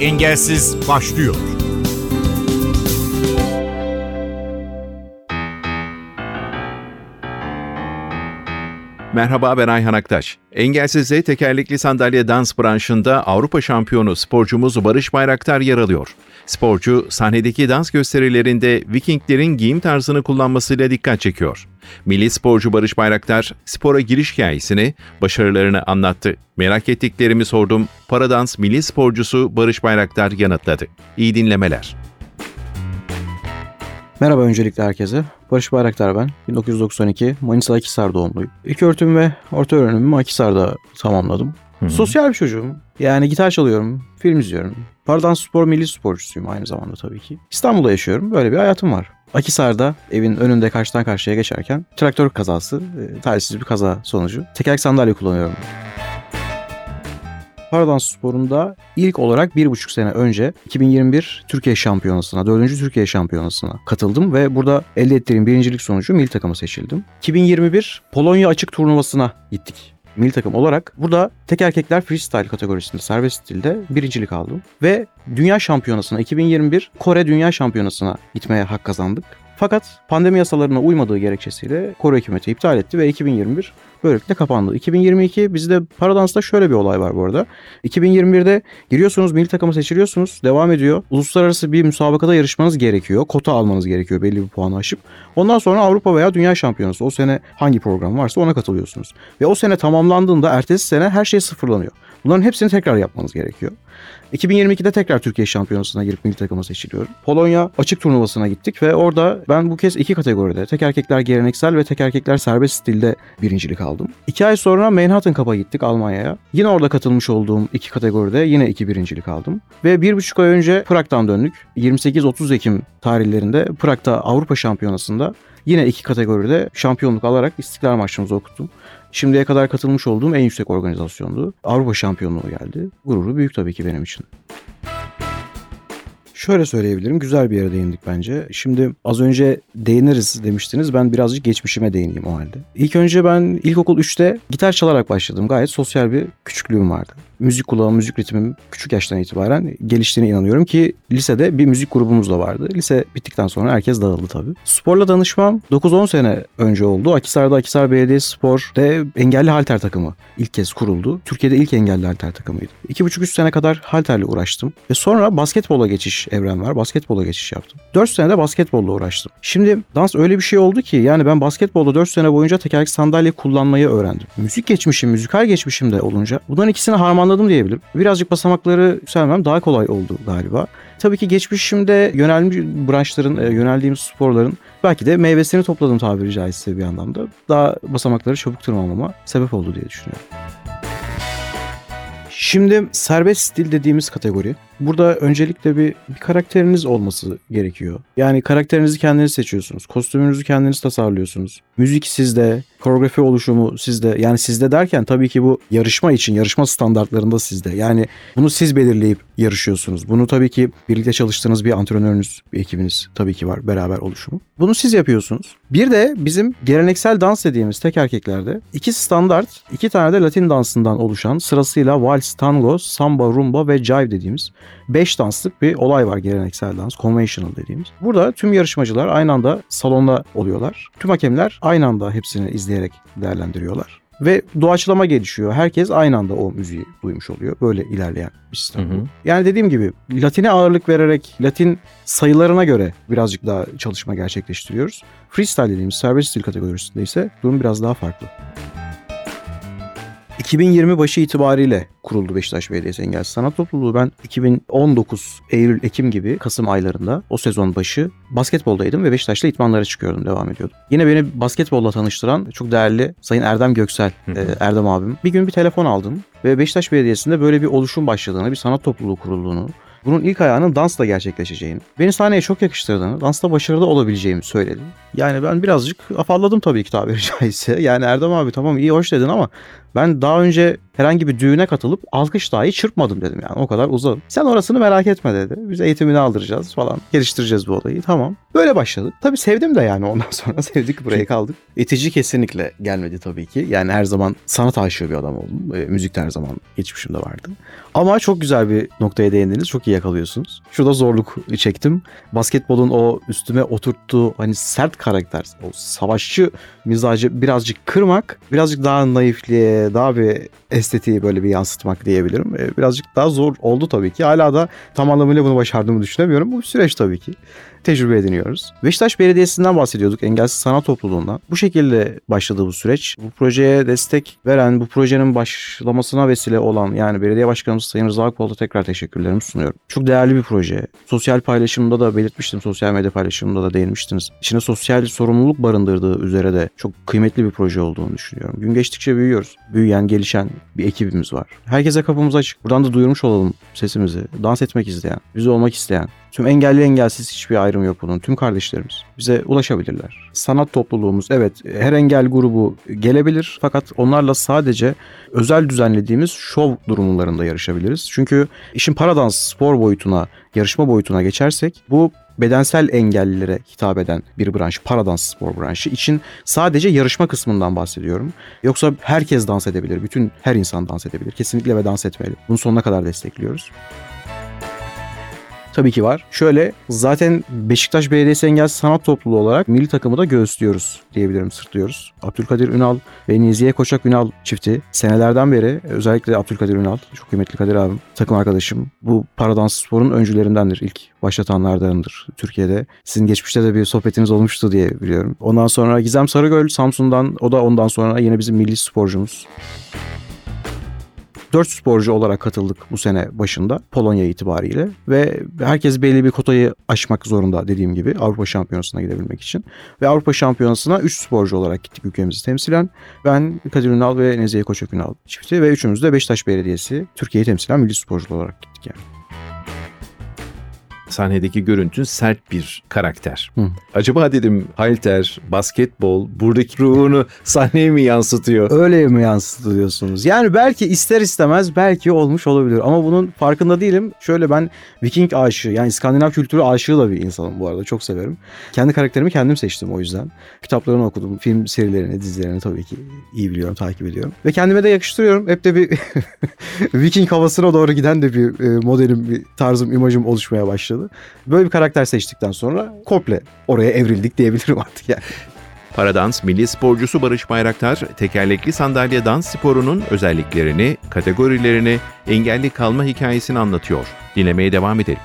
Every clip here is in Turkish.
Engelsiz başlıyor. Merhaba ben Ayhan Aktaş. Engelsiz'e tekerlekli sandalye dans branşında Avrupa şampiyonu sporcumuz Barış Bayraktar yer alıyor. Sporcu sahnedeki dans gösterilerinde Vikinglerin giyim tarzını kullanmasıyla dikkat çekiyor. Milli sporcu Barış Bayraktar spora giriş hikayesini, başarılarını anlattı. Merak ettiklerimi sordum. Paradans milli sporcusu Barış Bayraktar yanıtladı. İyi dinlemeler. Merhaba öncelikle herkese. Barış Bayraktar ben. 1992 Manisa Akisar doğumluyum. İlk öğretim ve orta öğrenimimi Akisar'da tamamladım. Hı-hı. Sosyal bir çocuğum. Yani gitar çalıyorum, film izliyorum. Paradans spor milli sporcusuyum aynı zamanda tabii ki. İstanbul'da yaşıyorum. Böyle bir hayatım var. Akisar'da evin önünde karşıdan karşıya geçerken traktör kazası, e, talihsiz bir kaza sonucu tekerlek sandalye kullanıyorum. Paradans sporunda ilk olarak bir buçuk sene önce 2021 Türkiye Şampiyonası'na, 4. Türkiye Şampiyonası'na katıldım ve burada elde ettiğim birincilik sonucu milli takıma seçildim. 2021 Polonya açık turnuvasına gittik milli takım olarak burada tek erkekler freestyle kategorisinde serbest stilde birincilik aldım. Ve Dünya Şampiyonası'na 2021 Kore Dünya Şampiyonası'na gitmeye hak kazandık. Fakat pandemi yasalarına uymadığı gerekçesiyle Kore hükümeti iptal etti ve 2021 böylelikle kapandı. 2022 bizde Paradans'ta şöyle bir olay var bu arada. 2021'de giriyorsunuz milli takımı seçiliyorsunuz devam ediyor. Uluslararası bir müsabakada yarışmanız gerekiyor. Kota almanız gerekiyor belli bir puanı aşıp. Ondan sonra Avrupa veya Dünya Şampiyonası o sene hangi program varsa ona katılıyorsunuz. Ve o sene tamamlandığında ertesi sene her şey sıfırlanıyor. Bunların hepsini tekrar yapmanız gerekiyor. 2022'de tekrar Türkiye Şampiyonası'na girip milli takıma seçiliyorum. Polonya açık turnuvasına gittik ve orada ben bu kez iki kategoride tek erkekler geleneksel ve tek erkekler serbest stilde birincilik aldım. İki ay sonra Manhattan Cup'a gittik Almanya'ya. Yine orada katılmış olduğum iki kategoride yine iki birincilik aldım. Ve bir buçuk ay önce Prag'dan döndük. 28-30 Ekim tarihlerinde Prag'da Avrupa Şampiyonası'nda yine iki kategoride şampiyonluk alarak İstiklal Marşımızı okuttum. Şimdiye kadar katılmış olduğum en yüksek organizasyondu. Avrupa şampiyonluğu geldi. Gururu büyük tabii ki benim için. Şöyle söyleyebilirim. Güzel bir yere değindik bence. Şimdi az önce değiniriz demiştiniz. Ben birazcık geçmişime değineyim o halde. İlk önce ben ilkokul 3'te gitar çalarak başladım. Gayet sosyal bir küçüklüğüm vardı müzik kulağım, müzik ritmim küçük yaştan itibaren geliştiğine inanıyorum ki lisede bir müzik grubumuz da vardı. Lise bittikten sonra herkes dağıldı tabii. Sporla danışmam 9-10 sene önce oldu. Akisar'da Akisar Belediye Spor'da engelli halter takımı ilk kez kuruldu. Türkiye'de ilk engelli halter takımıydı. 2,5-3 sene kadar halterle uğraştım. Ve sonra basketbola geçiş evren var. Basketbola geçiş yaptım. 4 sene de basketbolla uğraştım. Şimdi dans öyle bir şey oldu ki yani ben basketbolda 4 sene boyunca tekerlek sandalye kullanmayı öğrendim. Müzik geçmişim, müzikal geçmişim de olunca bunların ikisini harmanladım anladım diyebilirim. Birazcık basamakları yükselmem daha kolay oldu galiba. Tabii ki geçmişimde yönelmiş branşların, e, yöneldiğim sporların belki de meyvesini topladım tabiri caizse bir anlamda. Daha basamakları çabuk tırmanmama sebep oldu diye düşünüyorum. Şimdi serbest stil dediğimiz kategori. Burada öncelikle bir, bir karakteriniz olması gerekiyor. Yani karakterinizi kendiniz seçiyorsunuz. Kostümünüzü kendiniz tasarlıyorsunuz. Müzik sizde, koreografi oluşumu sizde. Yani sizde derken tabii ki bu yarışma için, yarışma standartlarında sizde. Yani bunu siz belirleyip yarışıyorsunuz. Bunu tabii ki birlikte çalıştığınız bir antrenörünüz, bir ekibiniz tabii ki var beraber oluşumu. Bunu siz yapıyorsunuz. Bir de bizim geleneksel dans dediğimiz tek erkeklerde iki standart, iki tane de Latin dansından oluşan sırasıyla vals, tango, samba, rumba ve jive dediğimiz 5 danslık bir olay var geleneksel dans, conventional dediğimiz. Burada tüm yarışmacılar aynı anda salonda oluyorlar. Tüm hakemler aynı anda hepsini izleyerek değerlendiriyorlar. Ve doğaçlama gelişiyor. Herkes aynı anda o müziği duymuş oluyor. Böyle ilerleyen bir sistem bu. Yani dediğim gibi Latin'e ağırlık vererek Latin sayılarına göre birazcık daha çalışma gerçekleştiriyoruz. Freestyle dediğimiz serbest stil kategorisinde ise durum biraz daha farklı. 2020 başı itibariyle kuruldu Beşiktaş Belediyesi Engelsiz Sanat Topluluğu. Ben 2019 Eylül-Ekim gibi Kasım aylarında o sezon başı basketboldaydım ve Beşiktaş'ta itmanlara çıkıyordum, devam ediyordum. Yine beni basketbolla tanıştıran çok değerli Sayın Erdem Göksel, e, Erdem abim. Bir gün bir telefon aldım ve Beşiktaş Belediyesi'nde böyle bir oluşum başladığını, bir sanat topluluğu kurulduğunu, bunun ilk ayağının dansla gerçekleşeceğini, beni sahneye çok yakıştırdığını, dansta başarılı olabileceğimi söyledi. Yani ben birazcık afalladım tabii ki tabiri caizse. Yani Erdem abi tamam iyi hoş dedin ama Ben daha önce herhangi bir düğüne katılıp alkış dahi çırpmadım dedim yani o kadar uzun. Sen orasını merak etme dedi. Biz eğitimini aldıracağız falan. Geliştireceğiz bu olayı. Tamam. Böyle başladık. Tabii sevdim de yani ondan sonra sevdik buraya kaldık. İtici kesinlikle gelmedi tabii ki. Yani her zaman sanat aşığı bir adam oldum. E, müzik her zaman geçmişimde vardı. Ama çok güzel bir noktaya değindiniz. Çok iyi yakalıyorsunuz. Şurada zorluk çektim. Basketbolun o üstüme oturttuğu hani sert karakter, o savaşçı mizacı birazcık kırmak, birazcık daha naifliğe, daha bir estetiği böyle bir yansıtmak diyebilirim. E, birazcık daha zor oldu tabii ki. Hala da tam anlamıyla bunu başardığımı düşünemiyorum. Bu bir süreç tabii ki tecrübe ediniyoruz. Beşiktaş Belediyesi'nden bahsediyorduk, Engelsiz Sanat Topluluğu'ndan. Bu şekilde başladı bu süreç. Bu projeye destek veren, bu projenin başlamasına vesile olan yani belediye başkanımız Sayın Rıza Akbol'a tekrar teşekkürlerimi sunuyorum. Çok değerli bir proje. Sosyal paylaşımda da belirtmiştim, sosyal medya paylaşımında da değinmiştiniz. İçine sosyal sorumluluk barındırdığı üzere de çok kıymetli bir proje olduğunu düşünüyorum. Gün geçtikçe büyüyoruz. Büyüyen, gelişen bir ekibimiz var. Herkese kapımız açık. Buradan da duyurmuş olalım sesimizi. Dans etmek isteyen, bizi olmak isteyen, Tüm engelli engelsiz hiçbir ayrım yok bunun. Tüm kardeşlerimiz bize ulaşabilirler. Sanat topluluğumuz evet her engel grubu gelebilir fakat onlarla sadece özel düzenlediğimiz şov durumlarında yarışabiliriz. Çünkü işin paradans spor boyutuna, yarışma boyutuna geçersek bu bedensel engellilere hitap eden bir branş, paradans spor branşı için sadece yarışma kısmından bahsediyorum. Yoksa herkes dans edebilir, bütün her insan dans edebilir. Kesinlikle ve dans etmeli. Bunu sonuna kadar destekliyoruz. Tabii ki var. Şöyle zaten Beşiktaş Belediyesi Engelsiz Sanat Topluluğu olarak milli takımı da göğüslüyoruz diyebilirim, sırtlıyoruz. Abdülkadir Ünal ve Niziye Koçak Ünal çifti senelerden beri özellikle Abdülkadir Ünal, çok kıymetli Kadir abim, takım arkadaşım. Bu paradans sporun öncülerindendir. ilk başlatanlardandır Türkiye'de. Sizin geçmişte de bir sohbetiniz olmuştu diye biliyorum. Ondan sonra Gizem Sarıgöl Samsun'dan, o da ondan sonra yine bizim milli sporcumuz. 4 sporcu olarak katıldık bu sene başında Polonya itibariyle ve herkes belli bir kotayı aşmak zorunda dediğim gibi Avrupa Şampiyonası'na gidebilmek için. Ve Avrupa Şampiyonası'na 3 sporcu olarak gittik ülkemizi temsilen. Ben Kadir Ünal ve Nezihe Koçak Ünal çifti ve üçümüz de Beşiktaş Belediyesi Türkiye'yi temsilen milli sporcu olarak gittik yani sahnedeki görüntün sert bir karakter. Hı. Acaba dedim halter, basketbol buradaki ruhunu sahneye mi yansıtıyor? Öyle mi yansıtıyorsunuz? Yani belki ister istemez belki olmuş olabilir ama bunun farkında değilim. Şöyle ben Viking aşığı yani İskandinav kültürü aşığı da bir insanım bu arada çok severim. Kendi karakterimi kendim seçtim o yüzden. Kitaplarını okudum, film serilerini, dizilerini tabii ki iyi biliyorum, takip ediyorum. Ve kendime de yakıştırıyorum. Hep de bir Viking havasına doğru giden de bir e, modelim, bir tarzım, imajım oluşmaya başladı başladı. Böyle bir karakter seçtikten sonra komple oraya evrildik diyebilirim artık yani. Paradans milli sporcusu Barış Bayraktar, tekerlekli sandalye dans sporunun özelliklerini, kategorilerini, engelli kalma hikayesini anlatıyor. Dinlemeye devam edelim.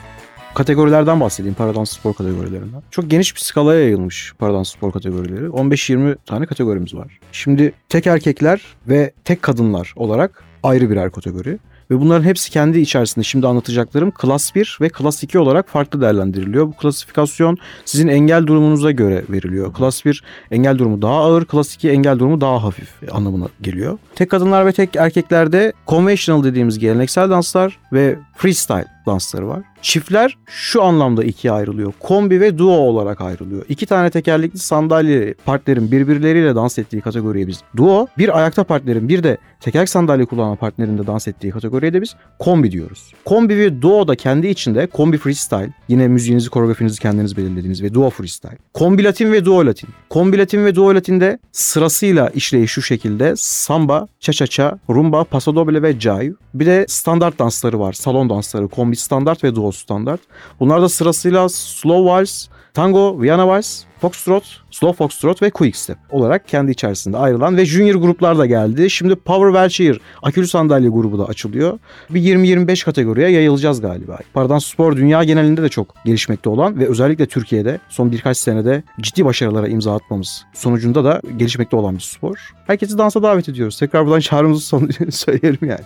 Kategorilerden bahsedeyim, paradans spor kategorilerinden. Çok geniş bir skalaya yayılmış paradans spor kategorileri. 15-20 tane kategorimiz var. Şimdi tek erkekler ve tek kadınlar olarak ayrı birer kategori. Ve bunların hepsi kendi içerisinde şimdi anlatacaklarım klas 1 ve klas 2 olarak farklı değerlendiriliyor. Bu klasifikasyon sizin engel durumunuza göre veriliyor. Klas 1 engel durumu daha ağır, klas 2 engel durumu daha hafif anlamına geliyor. Tek kadınlar ve tek erkeklerde conventional dediğimiz geleneksel danslar ve freestyle dansları var. Çiftler şu anlamda ikiye ayrılıyor. Kombi ve duo olarak ayrılıyor. İki tane tekerlekli sandalye partnerin birbirleriyle dans ettiği kategoriye biz duo, bir ayakta partnerin bir de tekerlek sandalye kullanan partnerin de dans ettiği kategoriye de biz kombi diyoruz. Kombi ve duo da kendi içinde kombi freestyle, yine müziğinizi, koreografinizi kendiniz belirlediğiniz ve duo freestyle. Kombi latin ve duo latin. Kombi latin ve duo latinde sırasıyla işleyiş şu şekilde samba, cha cha cha, rumba, paso doble ve jive. Bir de standart dansları var. Salon dansları, kombi standart ve duo standart. Bunlar da sırasıyla slow vals, tango, Vienna vals, foxtrot, slow foxtrot ve quick step olarak kendi içerisinde ayrılan ve junior gruplar da geldi. Şimdi power wheelchair, akülü sandalye grubu da açılıyor. Bir 20-25 kategoriye yayılacağız galiba. Paradan spor dünya genelinde de çok gelişmekte olan ve özellikle Türkiye'de son birkaç senede ciddi başarılara imza atmamız sonucunda da gelişmekte olan bir spor. Herkesi dansa davet ediyoruz. Tekrar buradan çağrımızı söyleyelim yani.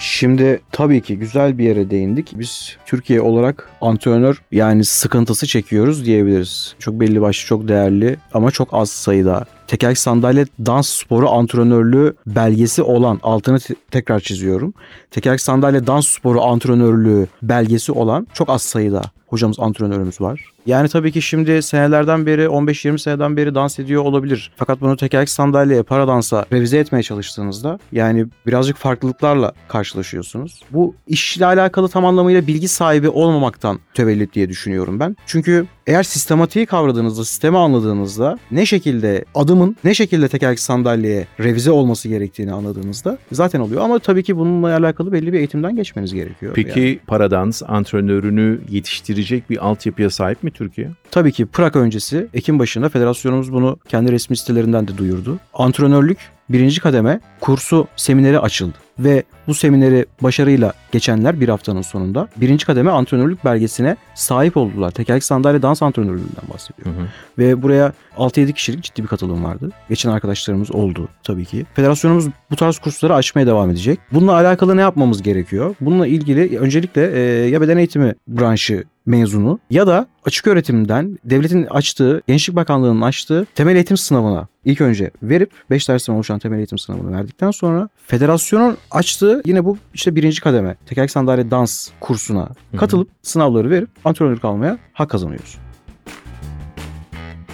Şimdi tabii ki güzel bir yere değindik. Biz Türkiye olarak antrenör yani sıkıntısı çekiyoruz diyebiliriz. Çok belli başlı, çok değerli ama çok az sayıda tekerlek sandalye dans sporu antrenörlüğü belgesi olan altını te- tekrar çiziyorum. Tekerlek sandalye dans sporu antrenörlüğü belgesi olan çok az sayıda hocamız antrenörümüz var. Yani tabii ki şimdi senelerden beri 15-20 seneden beri dans ediyor olabilir. Fakat bunu tekerlekli sandalyeye para dansa revize etmeye çalıştığınızda yani birazcık farklılıklarla karşılaşıyorsunuz. Bu işle alakalı tam anlamıyla bilgi sahibi olmamaktan tevellit diye düşünüyorum ben. Çünkü eğer sistematiği kavradığınızda, sistemi anladığınızda ne şekilde adımın ne şekilde tekerlekli sandalyeye revize olması gerektiğini anladığınızda zaten oluyor. Ama tabii ki bununla alakalı belli bir eğitimden geçmeniz gerekiyor. Peki yani. paradans antrenörünü yetiştirecek bir altyapıya sahip mi Türkiye? Tabii ki Prag öncesi Ekim başında federasyonumuz bunu kendi resmi sitelerinden de duyurdu. Antrenörlük birinci kademe kursu semineri açıldı ve bu semineri başarıyla geçenler bir haftanın sonunda birinci kademe antrenörlük belgesine sahip oldular. Tekerlek sandalye dans antrenörlüğünden bahsediyorum. Hı hı. Ve buraya 6-7 kişilik ciddi bir katılım vardı. Geçen arkadaşlarımız oldu tabii ki. Federasyonumuz bu tarz kursları açmaya devam edecek. Bununla alakalı ne yapmamız gerekiyor? Bununla ilgili öncelikle e, ya beden eğitimi branşı mezunu ya da açık öğretimden devletin açtığı, Gençlik Bakanlığı'nın açtığı temel eğitim sınavına ilk önce verip 5 dersten oluşan temel eğitim sınavını verdikten sonra federasyonun açtığı yine bu işte birinci kademe tekerlek sandalye dans kursuna katılıp Hı-hı. sınavları verip antrenörlük almaya hak kazanıyoruz.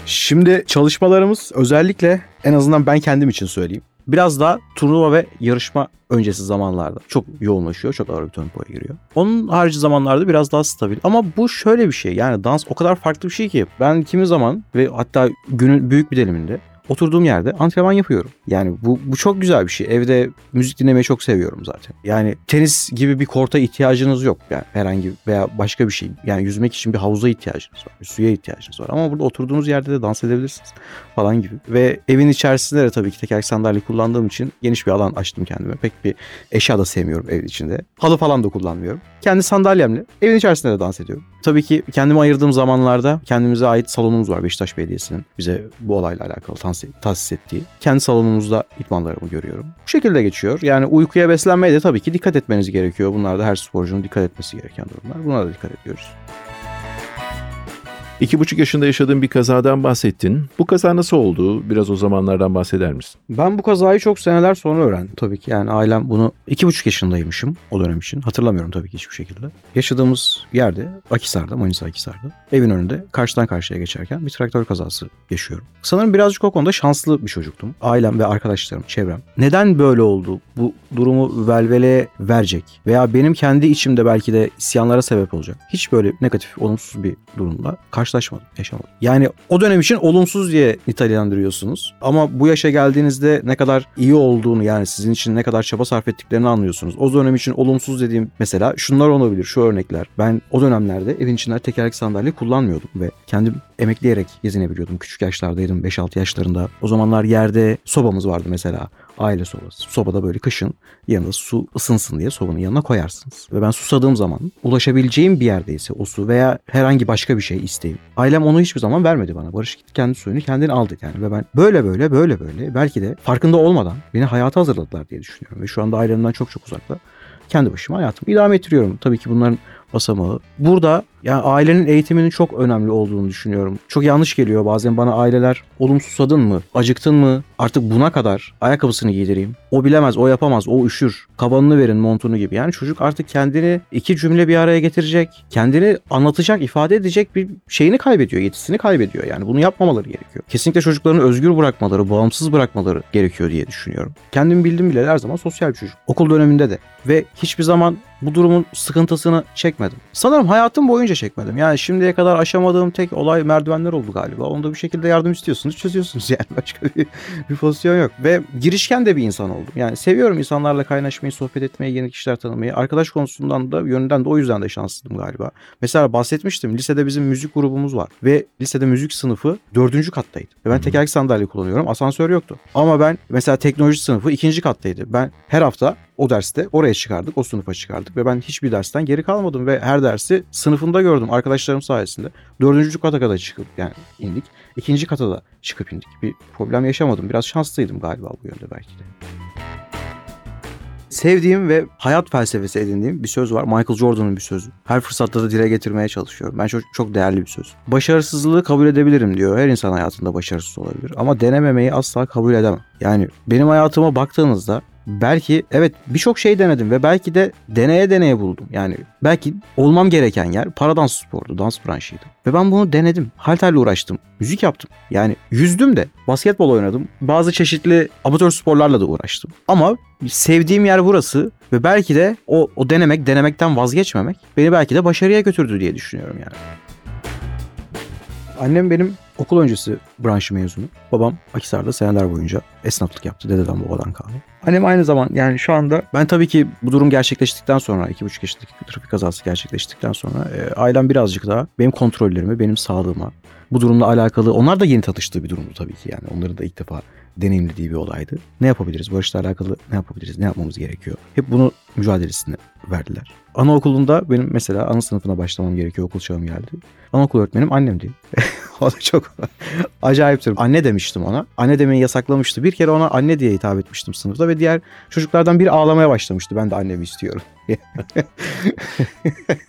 Şimdi çalışmalarımız özellikle en azından ben kendim için söyleyeyim. Biraz daha turnuva ve yarışma öncesi zamanlarda çok yoğunlaşıyor. Çok ağır bir tempoya giriyor. Onun harici zamanlarda biraz daha stabil. Ama bu şöyle bir şey. Yani dans o kadar farklı bir şey ki. Ben kimi zaman ve hatta günün büyük bir diliminde oturduğum yerde antrenman yapıyorum. Yani bu, bu çok güzel bir şey. Evde müzik dinlemeyi çok seviyorum zaten. Yani tenis gibi bir korta ihtiyacınız yok. Yani herhangi veya başka bir şey. Yani yüzmek için bir havuza ihtiyacınız var. Bir suya ihtiyacınız var. Ama burada oturduğunuz yerde de dans edebilirsiniz falan gibi. Ve evin içerisinde de tabii ki tekerlek sandalye kullandığım için geniş bir alan açtım kendime. Pek bir eşya da sevmiyorum ev içinde. Halı falan da kullanmıyorum. Kendi sandalyemle evin içerisinde de dans ediyorum. Tabii ki kendime ayırdığım zamanlarda kendimize ait salonumuz var Beşiktaş Belediyesi'nin bize bu olayla alakalı tahsis ettiği. Kendi salonumuzda idmanlarımı görüyorum. Bu şekilde geçiyor. Yani uykuya beslenmeye de tabii ki dikkat etmeniz gerekiyor. Bunlar da her sporcunun dikkat etmesi gereken durumlar. Buna da dikkat ediyoruz. İki buçuk yaşında yaşadığın bir kazadan bahsettin. Bu kaza nasıl oldu? Biraz o zamanlardan bahseder misin? Ben bu kazayı çok seneler sonra öğrendim tabii ki. Yani ailem bunu iki buçuk yaşındaymışım o dönem için. Hatırlamıyorum tabii ki hiçbir şekilde. Yaşadığımız yerde Akisar'da, Manisa Akisar'da. Evin önünde karşıdan karşıya geçerken bir traktör kazası yaşıyorum. Sanırım birazcık o konuda şanslı bir çocuktum. Ailem ve arkadaşlarım, çevrem. Neden böyle oldu? Bu durumu velvele verecek veya benim kendi içimde belki de isyanlara sebep olacak. Hiç böyle negatif, olumsuz bir durumda karşı karşılaşmadım, yaşamadım. Yani o dönem için olumsuz diye nitelendiriyorsunuz. Ama bu yaşa geldiğinizde ne kadar iyi olduğunu yani sizin için ne kadar çaba sarf ettiklerini anlıyorsunuz. O dönem için olumsuz dediğim mesela şunlar olabilir, şu örnekler. Ben o dönemlerde evin içinde tekerlek sandalye kullanmıyordum ve kendim emekleyerek gezinebiliyordum. Küçük yaşlardaydım, 5-6 yaşlarında. O zamanlar yerde sobamız vardı mesela aile sobası. Sobada böyle kışın yanında su ısınsın diye sobanın yanına koyarsınız. Ve ben susadığım zaman ulaşabileceğim bir yerdeyse o su veya herhangi başka bir şey isteyeyim. Ailem onu hiçbir zaman vermedi bana. Barış gitti kendi suyunu kendin aldı yani. Ve ben böyle böyle böyle böyle belki de farkında olmadan beni hayata hazırladılar diye düşünüyorum. Ve şu anda ailemden çok çok uzakta kendi başıma hayatımı idame ettiriyorum. Tabii ki bunların basamağı. Burada yani ailenin eğitiminin çok önemli olduğunu düşünüyorum. Çok yanlış geliyor bazen bana aileler oğlum susadın mı? Acıktın mı? Artık buna kadar ayakkabısını giydireyim. O bilemez, o yapamaz, o üşür. Kabanını verin montunu gibi. Yani çocuk artık kendini iki cümle bir araya getirecek. Kendini anlatacak, ifade edecek bir şeyini kaybediyor, yetisini kaybediyor. Yani bunu yapmamaları gerekiyor. Kesinlikle çocuklarını özgür bırakmaları, bağımsız bırakmaları gerekiyor diye düşünüyorum. Kendim bildim bile her zaman sosyal bir çocuk. Okul döneminde de. Ve hiçbir zaman bu durumun sıkıntısını çekmedim. Sanırım hayatım boyunca çekmedim. Yani şimdiye kadar aşamadığım tek olay merdivenler oldu galiba. Onda bir şekilde yardım istiyorsunuz, çözüyorsunuz yani başka bir, bir pozisyon yok. Ve girişken de bir insan oldum. Yani seviyorum insanlarla kaynaşmayı, sohbet etmeyi, yeni kişiler tanımayı. Arkadaş konusundan da yönünden de o yüzden de şanslıydım galiba. Mesela bahsetmiştim. Lisede bizim müzik grubumuz var ve lisede müzik sınıfı dördüncü kattaydı. Ve ben tekerlek sandalye kullanıyorum. Asansör yoktu. Ama ben mesela teknoloji sınıfı ikinci kattaydı. Ben her hafta o derste oraya çıkardık, o sınıfa çıkardık ve ben hiçbir dersten geri kalmadım ve her dersi sınıfında gördüm arkadaşlarım sayesinde. Dördüncü kata kadar çıkıp yani indik. İkinci kata da çıkıp indik. Bir problem yaşamadım. Biraz şanslıydım galiba bu yönde belki de. Sevdiğim ve hayat felsefesi edindiğim bir söz var. Michael Jordan'ın bir sözü. Her fırsatta da dile getirmeye çalışıyorum. Ben çok, çok değerli bir söz. Başarısızlığı kabul edebilirim diyor. Her insan hayatında başarısız olabilir. Ama denememeyi asla kabul edemem. Yani benim hayatıma baktığınızda belki evet birçok şey denedim ve belki de deneye deneye buldum. Yani belki olmam gereken yer para dans spordu, dans branşıydı. Ve ben bunu denedim. Halterle uğraştım. Müzik yaptım. Yani yüzdüm de. Basketbol oynadım. Bazı çeşitli amatör sporlarla da uğraştım. Ama sevdiğim yer burası ve belki de o, o denemek, denemekten vazgeçmemek beni belki de başarıya götürdü diye düşünüyorum yani. Annem benim okul öncesi branşı mezunu. Babam Akisar'da seneler boyunca esnaflık yaptı. Dededen babadan kaldı. Annem aynı zaman yani şu anda ben tabii ki bu durum gerçekleştikten sonra iki buçuk yaşındaki trafik kazası gerçekleştikten sonra e, ailem birazcık daha benim kontrollerimi, benim sağlığıma, bu durumla alakalı onlar da yeni tanıştığı bir durumdu tabii ki yani. Onların da ilk defa deneyimlediği bir olaydı. Ne yapabiliriz? Barış'la alakalı ne yapabiliriz? Ne yapmamız gerekiyor? Hep bunu mücadelesini verdiler. Anaokulunda benim mesela ana sınıfına başlamam gerekiyor. Okul çağım geldi. Anaokul öğretmenim annemdi. o da çok acayiptir. Anne demiştim ona. Anne demeyi yasaklamıştı. Bir kere ona anne diye hitap etmiştim sınıfta ve diğer çocuklardan biri ağlamaya başlamıştı. Ben de annemi istiyorum.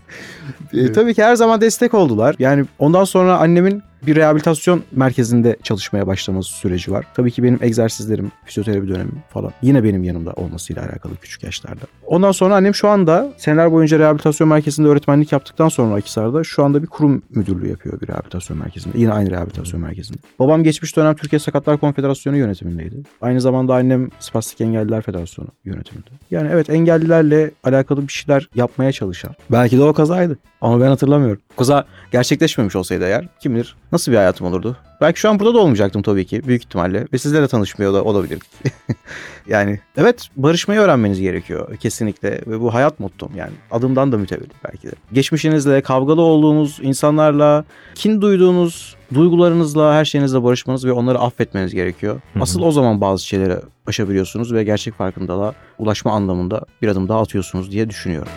e, tabii ki her zaman destek oldular. Yani ondan sonra annemin bir rehabilitasyon merkezinde çalışmaya başlaması süreci var. Tabii ki benim egzersizlerim, fizyoterapi dönemim falan yine benim yanımda olmasıyla alakalı küçük yaşlarda. Ondan sonra annem şu anda seneler boyunca rehabilitasyon merkezinde öğretmenlik yaptıktan sonra Akisar'da şu anda bir kurum müdürlüğü yapıyor bir rehabilitasyon merkezinde. Yine aynı rehabilitasyon merkezinde. Babam geçmiş dönem Türkiye Sakatlar Konfederasyonu yönetimindeydi. Aynı zamanda annem Spastik Engelliler Federasyonu yönetiminde. Yani evet engellilerle alakalı bir şeyler yapmaya çalışan. Belki de o kazaydı. Ama ben hatırlamıyorum. Kaza gerçekleşmemiş olsaydı eğer kim bilir nasıl bir hayatım olurdu? Belki şu an burada da olmayacaktım tabii ki büyük ihtimalle ve sizlerle tanışmıyor da olabilirdik. yani evet barışmayı öğrenmeniz gerekiyor kesinlikle ve bu hayat mottom yani adımdan da mütevellit belki de. Geçmişinizle, kavgalı olduğunuz insanlarla, kin duyduğunuz duygularınızla, her şeyinizle barışmanız ve onları affetmeniz gerekiyor. Asıl o zaman bazı şeyleri aşabiliyorsunuz ve gerçek farkındalığa ulaşma anlamında bir adım daha atıyorsunuz diye düşünüyorum.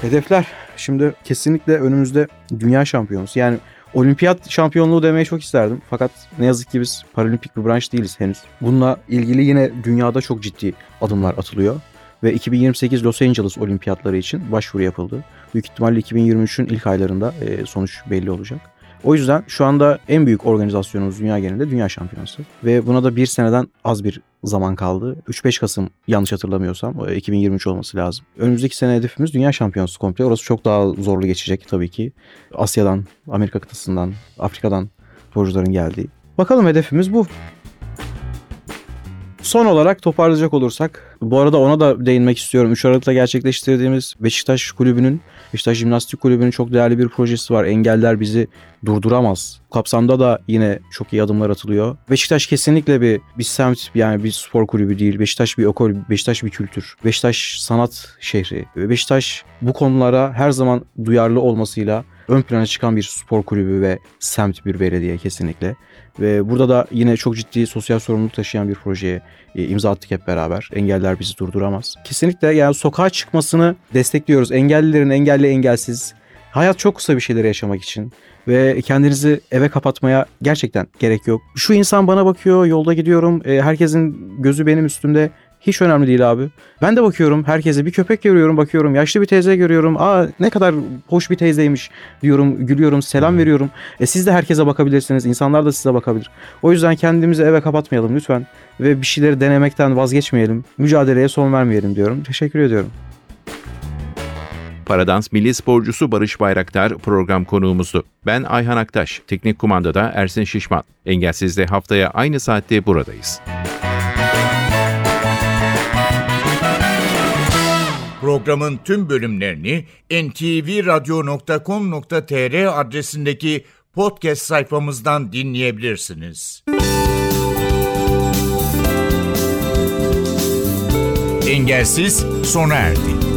Hedefler. Şimdi kesinlikle önümüzde dünya şampiyonası. Yani olimpiyat şampiyonluğu demeyi çok isterdim. Fakat ne yazık ki biz paralimpik bir branş değiliz henüz. Bununla ilgili yine dünyada çok ciddi adımlar atılıyor. Ve 2028 Los Angeles olimpiyatları için başvuru yapıldı. Büyük ihtimalle 2023'ün ilk aylarında sonuç belli olacak. O yüzden şu anda en büyük organizasyonumuz dünya genelinde Dünya Şampiyonası. Ve buna da bir seneden az bir zaman kaldı. 3-5 Kasım yanlış hatırlamıyorsam 2023 olması lazım. Önümüzdeki sene hedefimiz Dünya Şampiyonası komple. Orası çok daha zorlu geçecek tabii ki. Asya'dan, Amerika kıtasından, Afrika'dan sporcuların geldiği. Bakalım hedefimiz bu. Son olarak toparlayacak olursak, bu arada ona da değinmek istiyorum. 3 Aralık'ta gerçekleştirdiğimiz Beşiktaş Kulübü'nün, Beşiktaş Jimnastik Kulübü'nün çok değerli bir projesi var. Engeller bizi durduramaz. Bu kapsamda da yine çok iyi adımlar atılıyor. Beşiktaş kesinlikle bir, bir semt yani bir spor kulübü değil. Beşiktaş bir okul, Beşiktaş bir kültür. Beşiktaş sanat şehri. Beşiktaş bu konulara her zaman duyarlı olmasıyla ön plana çıkan bir spor kulübü ve semt bir belediye kesinlikle. Ve burada da yine çok ciddi sosyal sorumluluk taşıyan bir projeye e, imza attık hep beraber. Engeller bizi durduramaz. Kesinlikle yani sokağa çıkmasını destekliyoruz. Engellilerin engelli engelsiz. Hayat çok kısa bir şeyleri yaşamak için ve kendinizi eve kapatmaya gerçekten gerek yok. Şu insan bana bakıyor, yolda gidiyorum, e, herkesin gözü benim üstümde. Hiç önemli değil abi. Ben de bakıyorum herkese bir köpek görüyorum bakıyorum. Yaşlı bir teyze görüyorum. Aa ne kadar hoş bir teyzeymiş diyorum. Gülüyorum selam veriyorum. E siz de herkese bakabilirsiniz. İnsanlar da size bakabilir. O yüzden kendimizi eve kapatmayalım lütfen. Ve bir şeyleri denemekten vazgeçmeyelim. Mücadeleye son vermeyelim diyorum. Teşekkür ediyorum. Paradans milli sporcusu Barış Bayraktar program konuğumuzdu. Ben Ayhan Aktaş, teknik kumandada Ersin Şişman. Engelsiz'de haftaya aynı saatte buradayız. Programın tüm bölümlerini ntvradio.com.tr adresindeki podcast sayfamızdan dinleyebilirsiniz. Engelsiz sona erdi.